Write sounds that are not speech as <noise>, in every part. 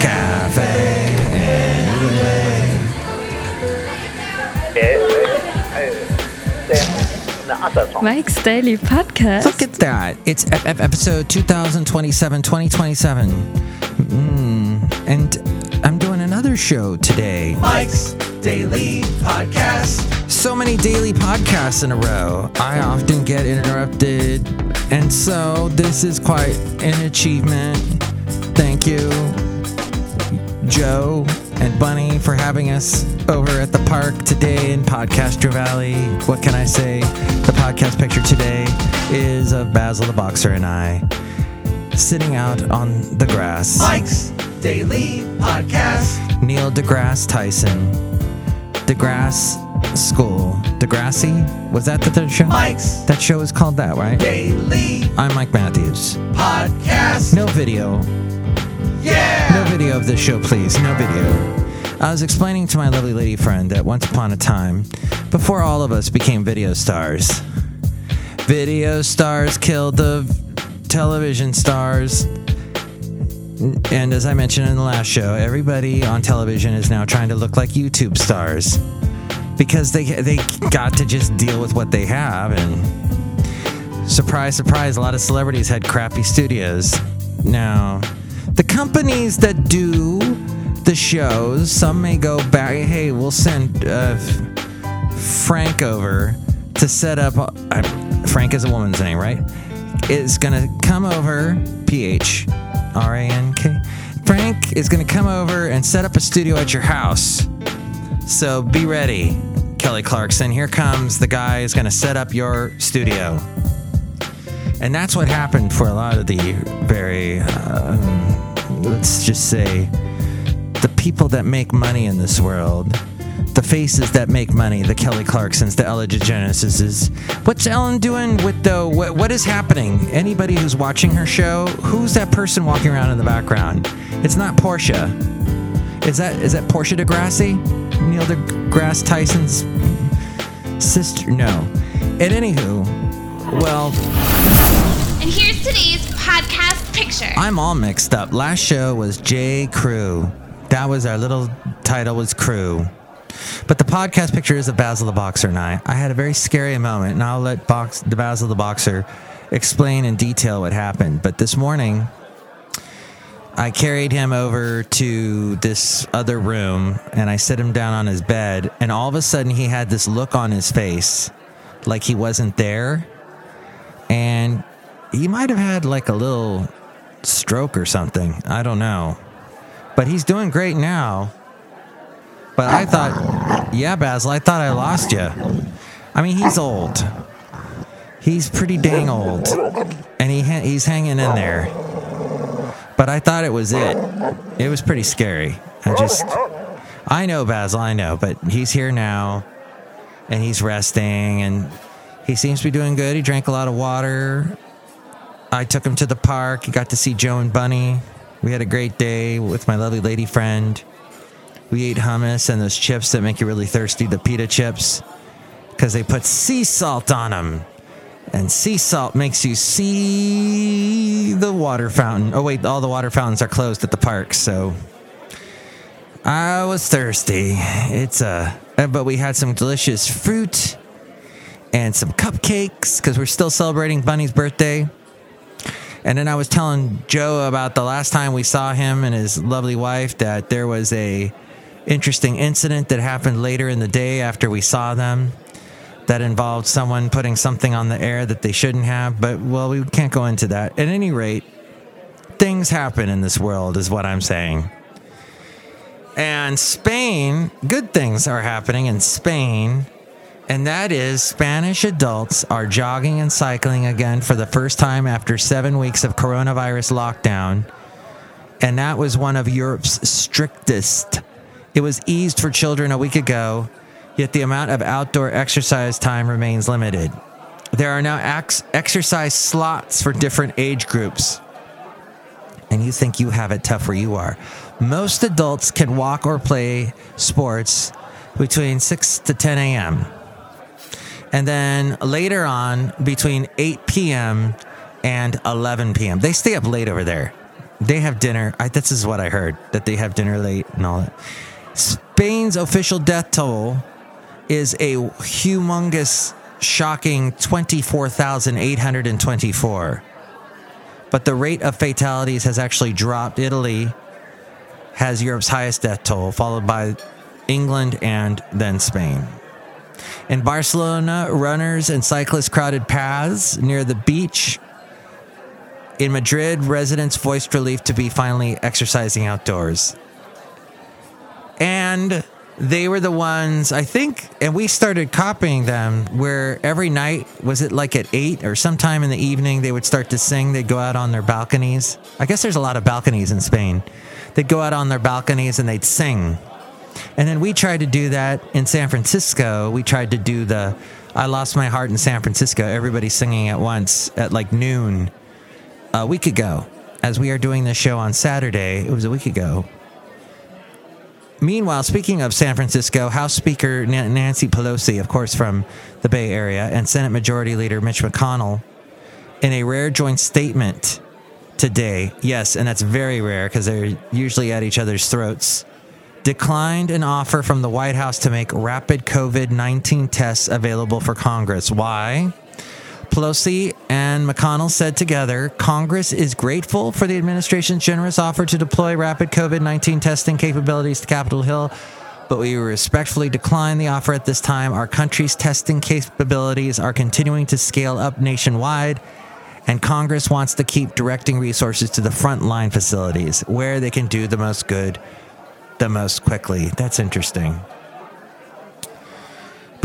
cafe. Anyway. Mike's Daily Podcast. Look at that. It's ep- ep- episode 2027, 2027. Mm, and I'm doing another show today. Mike's Daily Podcast. So many daily podcasts in a row. I often get interrupted. And so this is quite an achievement. Thank you, Joe and Bunny, for having us over at the park today in Podcastro Valley. What can I say? The podcast picture today is of Basil the Boxer and I sitting out on the grass. Mike's Daily Podcast. Neil deGrasse Tyson. DeGrasse School. Degrassi? Was that the third show? Mike's That show is called that, right? Daily I'm Mike Matthews. Podcast. No video. Yeah. No video of this show, please. No video. I was explaining to my lovely lady friend that once upon a time, before all of us became video stars, video stars killed the television stars. And as I mentioned in the last show, everybody on television is now trying to look like YouTube stars because they they got to just deal with what they have and surprise surprise a lot of celebrities had crappy studios. Now, the companies that do the shows, some may go back, hey, we'll send uh, Frank over to set up. Uh, Frank is a woman's name, right? Is gonna come over, PH, R A N K. Frank is gonna come over and set up a studio at your house. So be ready, Kelly Clarkson. Here comes the guy who's gonna set up your studio. And that's what happened for a lot of the very, um, let's just say, the people that make money in this world, the faces that make money, the Kelly Clarksons, the Ellen DeGeneres. What's Ellen doing with the, what, what is happening? Anybody who's watching her show, who's that person walking around in the background? It's not Portia. Is that, is that Portia deGrassi? Neil deGrasse Tyson's sister? No. And anywho, well, And here's I'm all mixed up. Last show was J. Crew. That was our little title was Crew. But the podcast picture is of Basil the Boxer and I. I had a very scary moment, and I'll let Box, the Basil the Boxer explain in detail what happened. But this morning, I carried him over to this other room, and I set him down on his bed, and all of a sudden he had this look on his face, like he wasn't there, and he might have had like a little stroke or something. I don't know. But he's doing great now. But I thought, yeah, Basil, I thought I lost you. I mean, he's old. He's pretty dang old. And he ha- he's hanging in there. But I thought it was it. It was pretty scary. I just, I know, Basil, I know. But he's here now. And he's resting. And he seems to be doing good. He drank a lot of water. I took him to the park. He got to see Joe and Bunny. We had a great day with my lovely lady friend. We ate hummus and those chips that make you really thirsty, the pita chips, because they put sea salt on them. And sea salt makes you see the water fountain. Oh, wait, all the water fountains are closed at the park, so I was thirsty. It's a, uh, but we had some delicious fruit and some cupcakes because we're still celebrating Bunny's birthday. And then I was telling Joe about the last time we saw him and his lovely wife that there was a interesting incident that happened later in the day after we saw them that involved someone putting something on the air that they shouldn't have. But well, we can't go into that. At any rate, things happen in this world, is what I'm saying. And Spain, good things are happening in Spain. And that is Spanish adults are jogging and cycling again for the first time after seven weeks of coronavirus lockdown. And that was one of Europe's strictest. It was eased for children a week ago, yet the amount of outdoor exercise time remains limited. There are now ex- exercise slots for different age groups. And you think you have it tough where you are. Most adults can walk or play sports between 6 to 10 a.m. And then later on, between 8 p.m. and 11 p.m., they stay up late over there. They have dinner. I, this is what I heard that they have dinner late and all that. Spain's official death toll is a humongous, shocking 24,824. But the rate of fatalities has actually dropped. Italy has Europe's highest death toll, followed by England and then Spain. In Barcelona, runners and cyclists crowded paths near the beach. In Madrid, residents voiced relief to be finally exercising outdoors. And they were the ones, I think, and we started copying them where every night, was it like at eight or sometime in the evening, they would start to sing. They'd go out on their balconies. I guess there's a lot of balconies in Spain. They'd go out on their balconies and they'd sing. And then we tried to do that in San Francisco. We tried to do the I Lost My Heart in San Francisco, everybody singing at once at like noon a week ago. As we are doing this show on Saturday, it was a week ago. Meanwhile, speaking of San Francisco, House Speaker Nancy Pelosi, of course, from the Bay Area, and Senate Majority Leader Mitch McConnell, in a rare joint statement today, yes, and that's very rare because they're usually at each other's throats, declined an offer from the White House to make rapid COVID 19 tests available for Congress. Why? Pelosi and McConnell said together Congress is grateful for the administration's generous offer to deploy rapid COVID 19 testing capabilities to Capitol Hill, but we respectfully decline the offer at this time. Our country's testing capabilities are continuing to scale up nationwide, and Congress wants to keep directing resources to the frontline facilities where they can do the most good the most quickly. That's interesting.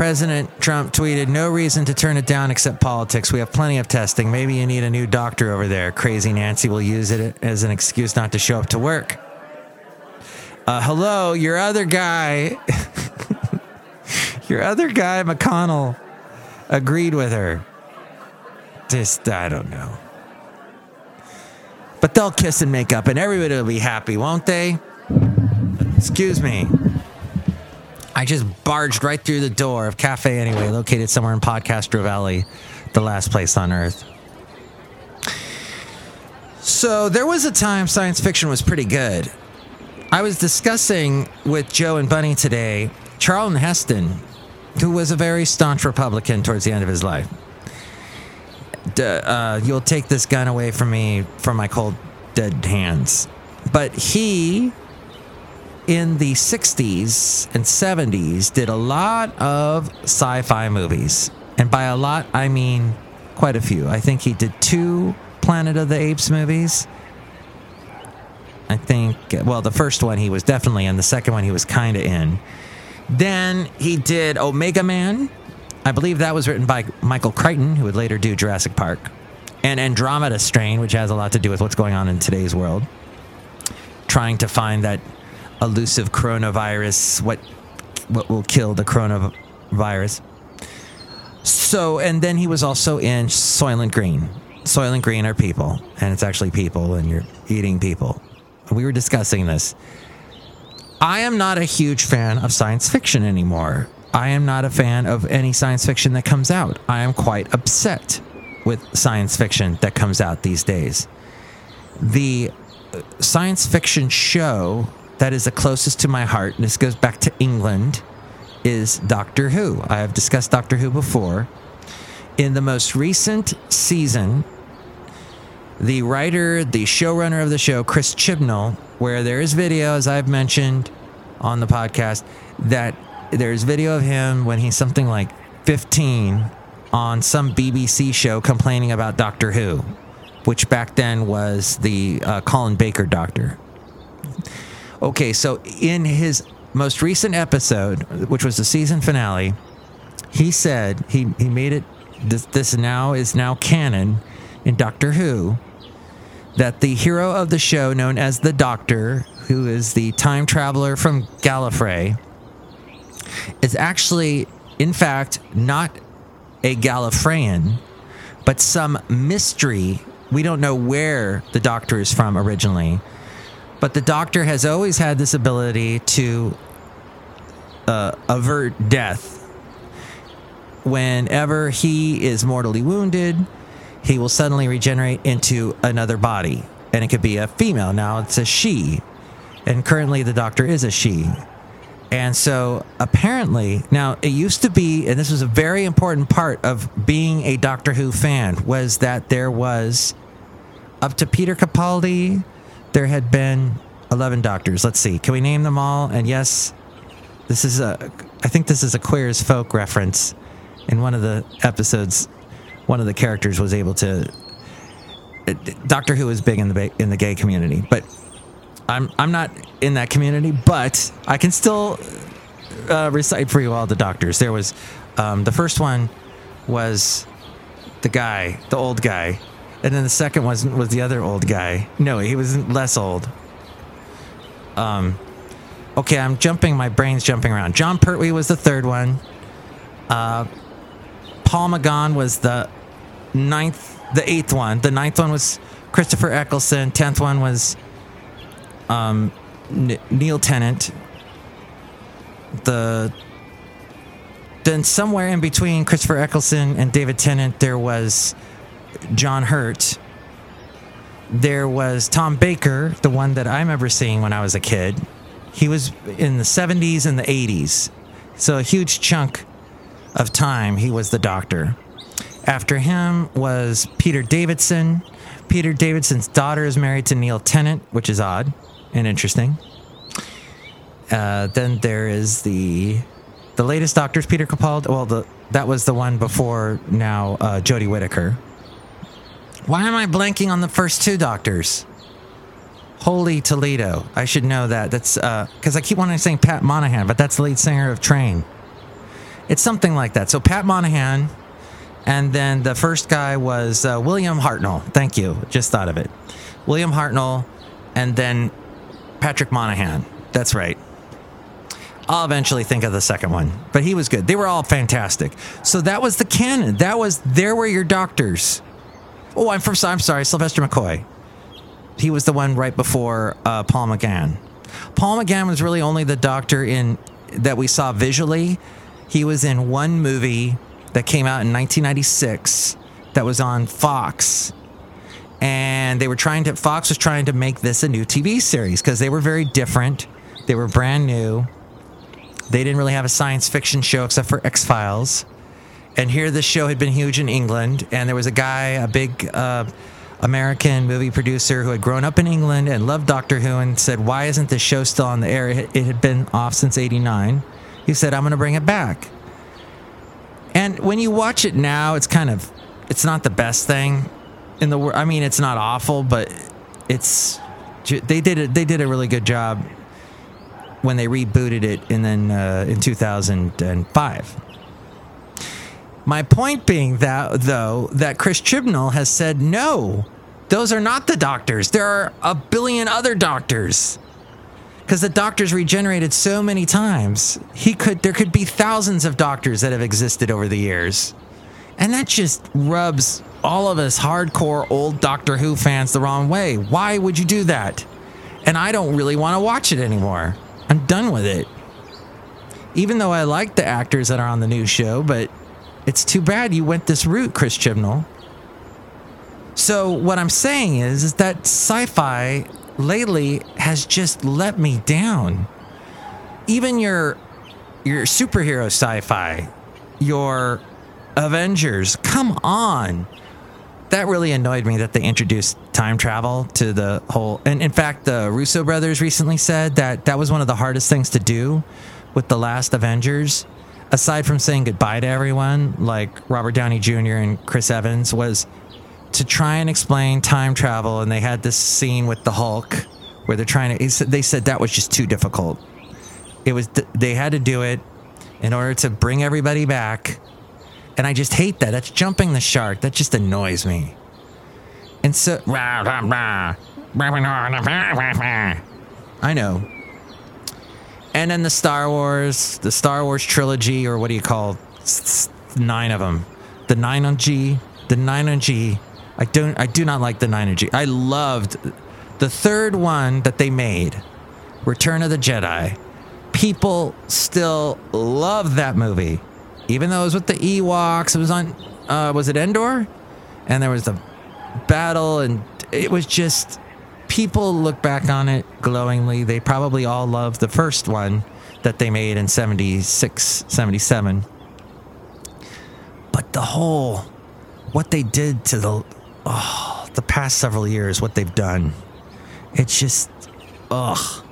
President Trump tweeted, No reason to turn it down except politics. We have plenty of testing. Maybe you need a new doctor over there. Crazy Nancy will use it as an excuse not to show up to work. Uh, hello, your other guy, <laughs> your other guy, McConnell, agreed with her. Just, I don't know. But they'll kiss and make up, and everybody will be happy, won't they? Excuse me. I just barged right through the door of Cafe Anyway, located somewhere in Podcastro Valley, the last place on earth. So there was a time science fiction was pretty good. I was discussing with Joe and Bunny today Charlton Heston, who was a very staunch Republican towards the end of his life. Uh, you'll take this gun away from me from my cold, dead hands. But he in the 60s and 70s did a lot of sci fi movies. And by a lot, I mean quite a few. I think he did two Planet of the Apes movies. I think, well, the first one he was definitely in, the second one he was kind of in. Then he did Omega Man. I believe that was written by Michael Crichton, who would later do Jurassic Park. And Andromeda Strain, which has a lot to do with what's going on in today's world. Trying to find that elusive coronavirus, what what will kill the coronavirus. So, and then he was also in Soylent Green. Soylent Green are people, and it's actually people, and you're eating people. We were discussing this. I am not a huge fan of science fiction anymore. I am not a fan of any science fiction that comes out. I am quite upset with science fiction that comes out these days. The uh, science fiction show that is the closest to my heart, and this goes back to England, is Doctor Who. I have discussed Doctor Who before. In the most recent season, the writer, the showrunner of the show, Chris Chibnall, where there is video, as I've mentioned on the podcast, that there's video of him when he's something like 15 on some BBC show complaining about Doctor Who, which back then was the uh, Colin Baker Doctor. Okay, so in his most recent episode, which was the season finale, he said he, he made it this, this now is now canon in Doctor Who that the hero of the show, known as the Doctor, who is the time traveler from Gallifrey, is actually, in fact, not a Gallifreyan, but some mystery. We don't know where the Doctor is from originally, but the doctor has always had this ability to uh, avert death. Whenever he is mortally wounded, he will suddenly regenerate into another body. and it could be a female. Now it's a she, and currently the doctor is a she. And so apparently, now it used to be, and this was a very important part of being a Doctor Who fan, was that there was up to Peter Capaldi, there had been 11 doctors. Let's see. Can we name them all? And yes, this is a, I think this is a Queer as Folk reference. In one of the episodes, one of the characters was able to. Doctor Who is big in the in the gay community, but I'm I'm not in that community, but I can still uh, recite for you all the doctors. There was um, the first one was the guy, the old guy, and then the second one was the other old guy. No, he was less old. Um, okay, I'm jumping. My brain's jumping around. Jon Pertwee was the third one. Uh, Paul McGann was the ninth, the eighth one. The ninth one was Christopher Eccleston. Tenth one was um, N- Neil Tennant. The then somewhere in between Christopher Eccleston and David Tennant, there was John Hurt. There was Tom Baker, the one that I remember seeing when I was a kid. He was in the 70s and the 80s. So a huge chunk of time he was the doctor. After him was Peter Davidson. Peter Davidson's daughter is married to Neil Tennant, which is odd and interesting. Uh, then there is the the latest Doctor's Peter Capaldi. Well, the that was the one before now uh, Jodie Whittaker. Why am I blanking on the first two Doctors? Holy Toledo! I should know that. That's because uh, I keep wanting to say Pat Monahan, but that's the lead singer of Train. It's something like that. So Pat Monahan, and then the first guy was uh, William Hartnell. Thank you. Just thought of it. William Hartnell, and then Patrick Monahan. That's right. I'll eventually think of the second one, but he was good. They were all fantastic. So that was the canon. That was there were your doctors. Oh, I'm from. I'm sorry, Sylvester McCoy. He was the one right before uh, Paul McGann. Paul McGann was really only the doctor in that we saw visually. He was in one movie that came out in 1996 that was on Fox and they were trying to Fox was trying to make this a new TV series because they were very different. They were brand new. They didn't really have a science fiction show except for X Files. And here, this show had been huge in England, and there was a guy, a big uh, American movie producer who had grown up in England and loved Doctor Who, and said, "Why isn't this show still on the air? It, had been off since '89." He said, "I'm going to bring it back." And when you watch it now, it's kind of, it's not the best thing in the world. I mean, it's not awful, but it's they did it. They did a really good job when they rebooted it, and then uh, in 2005. My point being that though that Chris Chibnall has said no, those are not the doctors. There are a billion other doctors. Because the doctors regenerated so many times, he could there could be thousands of doctors that have existed over the years. And that just rubs all of us hardcore old Doctor Who fans the wrong way. Why would you do that? And I don't really want to watch it anymore. I'm done with it. Even though I like the actors that are on the new show, but it's too bad you went this route, Chris Chibnall. So what I'm saying is, is that sci-fi lately has just let me down. Even your your superhero sci-fi, your Avengers, come on that really annoyed me that they introduced time travel to the whole. And in fact, the Russo brothers recently said that that was one of the hardest things to do with the last Avengers, aside from saying goodbye to everyone, like Robert Downey Jr. and Chris Evans, was to try and explain time travel. And they had this scene with the Hulk where they're trying to. They said that was just too difficult. It was. They had to do it in order to bring everybody back and I just hate that. That's jumping the shark. That just annoys me. And so. I know. And then the Star Wars, the Star Wars trilogy, or what do you call nine of them? The nine on G, the nine on G. I don't. I do not like the nine on G. I loved the third one that they made, Return of the Jedi. People still love that movie even though it was with the Ewoks, it was on, uh, was it Endor? And there was the battle, and it was just, people look back on it glowingly. They probably all love the first one that they made in 76, 77. But the whole, what they did to the, oh, the past several years, what they've done, it's just, ugh.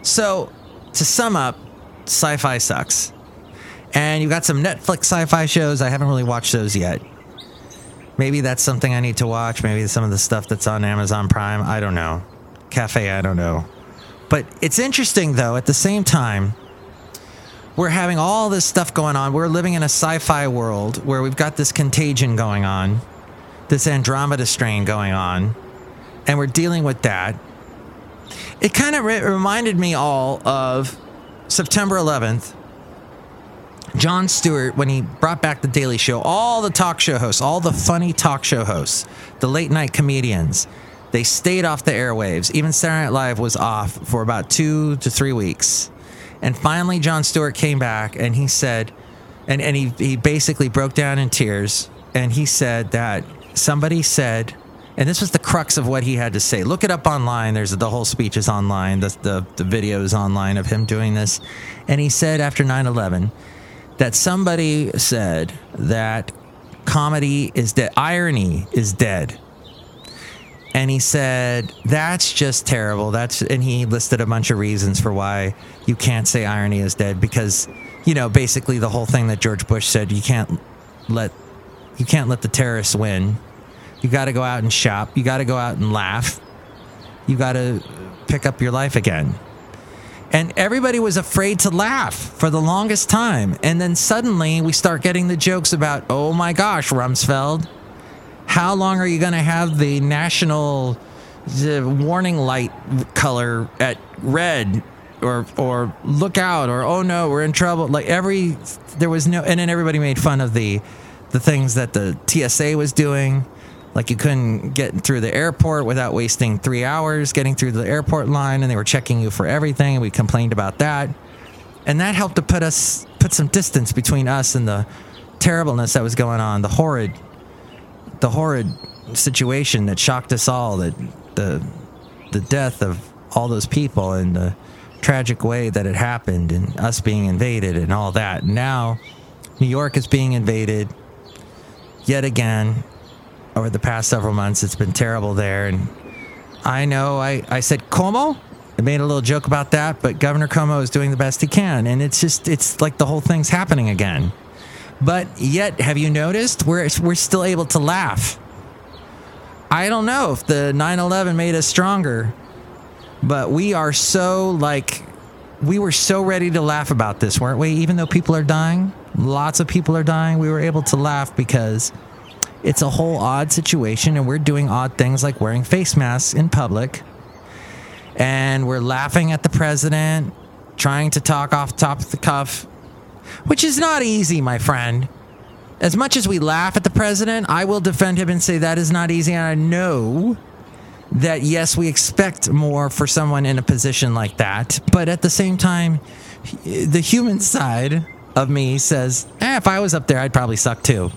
So, to sum up, sci fi sucks. And you've got some Netflix sci fi shows. I haven't really watched those yet. Maybe that's something I need to watch. Maybe some of the stuff that's on Amazon Prime. I don't know. Cafe, I don't know. But it's interesting, though, at the same time, we're having all this stuff going on. We're living in a sci fi world where we've got this contagion going on, this Andromeda strain going on, and we're dealing with that. It kind of re- reminded me all of September 11th. Jon Stewart, when he brought back The Daily Show, all the talk show hosts, all the funny talk show hosts, the late night comedians, they stayed off the airwaves. Even Saturday Night Live was off for about two to three weeks. And finally, Jon Stewart came back and he said, and, and he, he basically broke down in tears and he said that somebody said, and this was the crux of what he had to say. Look it up online. There's the whole speech is online. The, the, the video is online of him doing this. And he said after 9 11 that somebody said that comedy is dead, irony is dead. And he said that's just terrible. That's and he listed a bunch of reasons for why you can't say irony is dead because you know basically the whole thing that george bush said you can't let you can't let the terrorists win. You got to go out and shop. You got to go out and laugh. You got to pick up your life again and everybody was afraid to laugh for the longest time. And then suddenly we start getting the jokes about oh my gosh rumsfeld how long are you going to have the national warning light color at red? Or or look out or oh no we're in trouble. Like every there was no and then everybody made fun of the the things that the TSA was doing like you couldn't get through the airport without wasting 3 hours getting through the airport line and they were checking you for everything and we complained about that and that helped to put us put some distance between us and the terribleness that was going on the horrid the horrid situation that shocked us all that the the death of all those people and the tragic way that it happened and us being invaded and all that. Now New York is being invaded yet again over the past several months. It's been terrible there and I know I, I said Cuomo. I made a little joke about that, but Governor Cuomo is doing the best he can and it's just it's like the whole thing's happening again. But yet, have you noticed we're we're still able to laugh? I don't know if the 9/11 made us stronger, but we are so like we were so ready to laugh about this, weren't we? Even though people are dying, lots of people are dying, we were able to laugh because it's a whole odd situation and we're doing odd things like wearing face masks in public. And we're laughing at the president, trying to talk off top of the cuff which is not easy, my friend. As much as we laugh at the president, I will defend him and say that is not easy. And I know that, yes, we expect more for someone in a position like that. But at the same time, the human side of me says, eh, if I was up there, I'd probably suck too.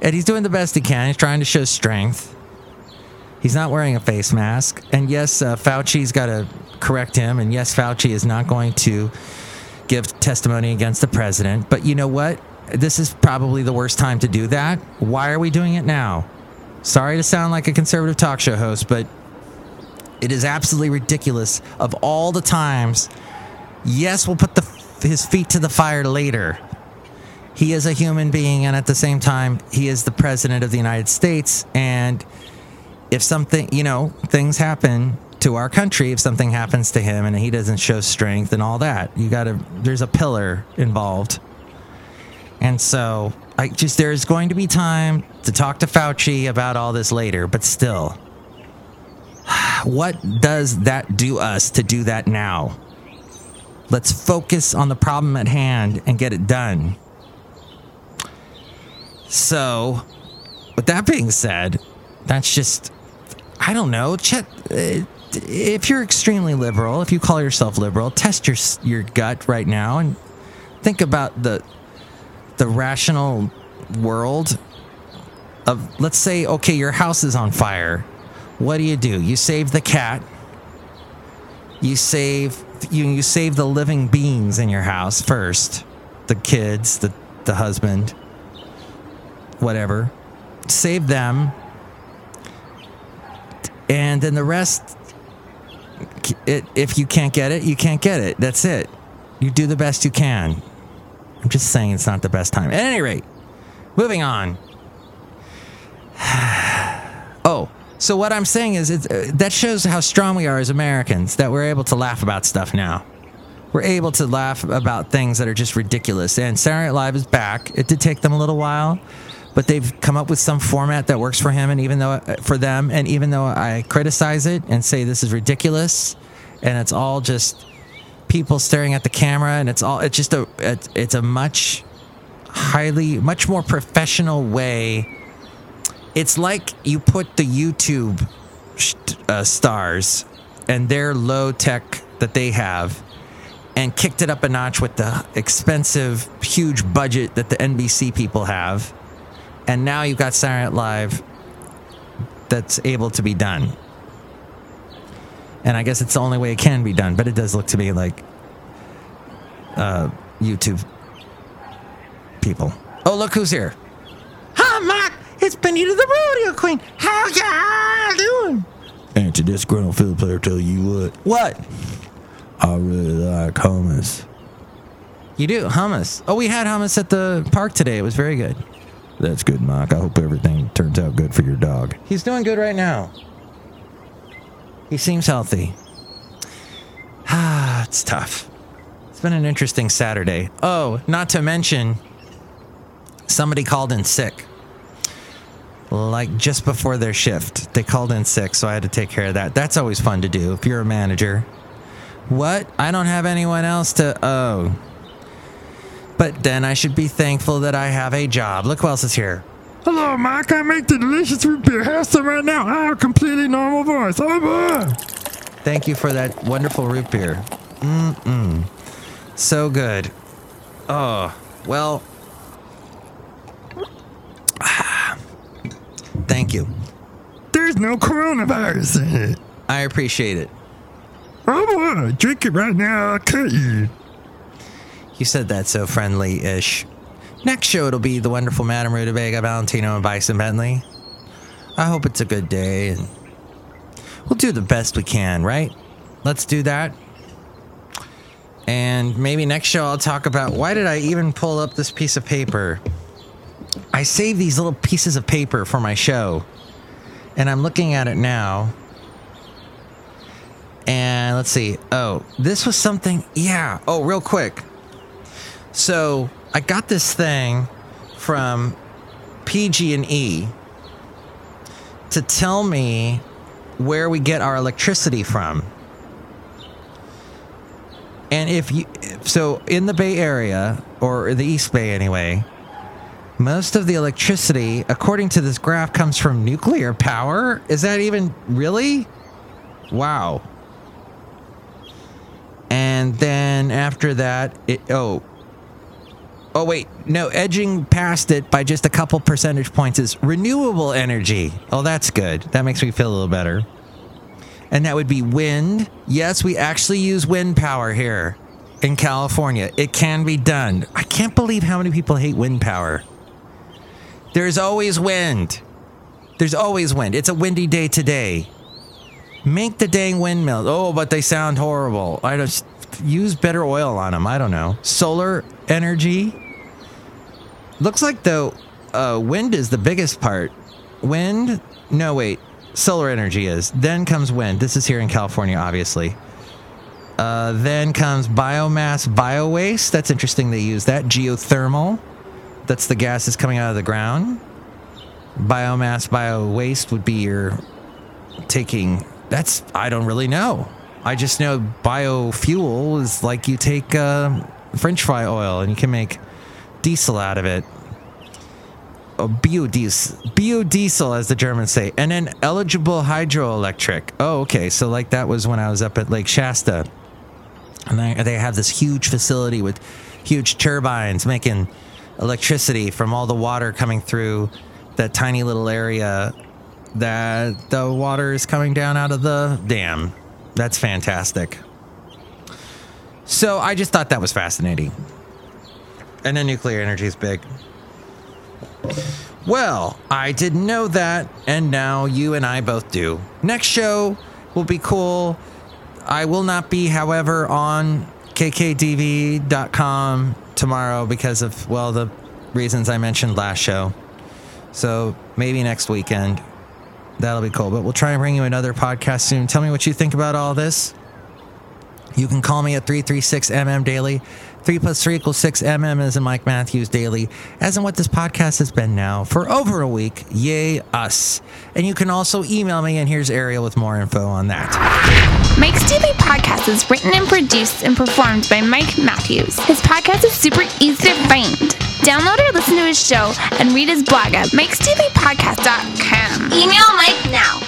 And he's doing the best he can. He's trying to show strength. He's not wearing a face mask. And yes, uh, Fauci's got to correct him. And yes, Fauci is not going to give testimony against the president. But you know what? This is probably the worst time to do that. Why are we doing it now? Sorry to sound like a conservative talk show host, but it is absolutely ridiculous of all the times. Yes, we'll put the, his feet to the fire later. He is a human being, and at the same time, he is the president of the United States. And if something, you know, things happen to our country if something happens to him and he doesn't show strength and all that. You got to there's a pillar involved. And so I just there's going to be time to talk to Fauci about all this later, but still <sighs> what does that do us to do that now? Let's focus on the problem at hand and get it done. So, with that being said, that's just I don't know. Chet, uh, if you're extremely liberal, if you call yourself liberal, test your your gut right now and think about the the rational world of let's say okay, your house is on fire. what do you do? You save the cat. You save you you save the living beings in your house first. The kids, the the husband, whatever. Save them. And then the rest it, if you can't get it, you can't get it. That's it. You do the best you can. I'm just saying it's not the best time. At any rate, moving on. <sighs> oh, so what I'm saying is uh, that shows how strong we are as Americans that we're able to laugh about stuff now. We're able to laugh about things that are just ridiculous. And Saturday Night Live is back. It did take them a little while, but they've come up with some format that works for him and even though for them. And even though I criticize it and say this is ridiculous, and it's all just people staring at the camera, and it's all it's just a it's, it's a much highly much more professional way it's like you put the YouTube uh, stars and their low tech that they have and kicked it up a notch with the expensive, huge budget that the NBC people have. And now you've got Saturday Night Live that's able to be done. And I guess it's the only way it can be done, but it does look to me like uh, YouTube people. Oh, look who's here. Hi, Mark. It's Benita the Rodeo Queen. How y'all doing? Ain't you disgruntled field player tell you what? What? I really like hummus. You do hummus. Oh, we had hummus at the park today. It was very good. That's good, Mike. I hope everything turns out good for your dog. He's doing good right now. He seems healthy. <sighs> Ah, it's tough. It's been an interesting Saturday. Oh, not to mention, somebody called in sick like just before their shift. They called in sick, so I had to take care of that. That's always fun to do if you're a manager. What? I don't have anyone else to. Oh. But then I should be thankful that I have a job. Look who else is here. Hello, Mike. I make the delicious root beer. Have some right now. I have a completely normal voice. Oh, boy. Thank you for that wonderful root beer. Mm-mm. So good. Oh, well. <sighs> Thank you. There's no coronavirus in it. I appreciate it. Oh boy, drink it right now. I'll cut you. You said that so friendly ish. Next show it'll be the wonderful Madame Rutabaga, Valentino, and Bison Bentley. I hope it's a good day and we'll do the best we can, right? Let's do that. And maybe next show I'll talk about why did I even pull up this piece of paper? I save these little pieces of paper for my show, and I'm looking at it now. And let's see. Oh, this was something. Yeah. Oh, real quick. So I got this thing from PG&E to tell me where we get our electricity from. And if you, so in the Bay Area or the East Bay anyway, most of the electricity, according to this graph, comes from nuclear power. Is that even really? Wow. And then after that, it oh. Oh wait, no, edging past it by just a couple percentage points is renewable energy. Oh, that's good. That makes me feel a little better. And that would be wind. Yes, we actually use wind power here in California. It can be done. I can't believe how many people hate wind power. There's always wind. There's always wind. It's a windy day today. Make the dang windmills. Oh, but they sound horrible. I just use better oil on them. I don't know. Solar energy. Looks like though, uh, wind is the biggest part. Wind. No, wait. Solar energy is. Then comes wind. This is here in California, obviously. Uh, then comes biomass, bio waste. That's interesting. They use that. Geothermal. That's the gas gases coming out of the ground. Biomass, bio waste would be your taking. That's, I don't really know. I just know biofuel is like you take uh, French fry oil and you can make diesel out of it. Oh, biodiesel, biodiesel, as the Germans say, and then eligible hydroelectric. Oh, okay. So like that was when I was up at Lake Shasta, and they, they have this huge facility with huge turbines making electricity from all the water coming through that tiny little area that the water is coming down out of the dam. That's fantastic. So I just thought that was fascinating. And then nuclear energy is big. Well, I didn't know that, and now you and I both do. Next show will be cool. I will not be, however, on kkdv.com tomorrow because of, well, the reasons I mentioned last show. So maybe next weekend. That'll be cool. But we'll try and bring you another podcast soon. Tell me what you think about all this. You can call me at 336MM Daily. 3 plus 3 equals 6 MM as in Mike Matthews Daily, as in what this podcast has been now for over a week. Yay, us. And you can also email me, and here's Ariel with more info on that. Mike's Daily Podcast is written and produced and performed by Mike Matthews. His podcast is super easy to find. Download or listen to his show and read his blog at mikesdailypodcast.com. Email Mike now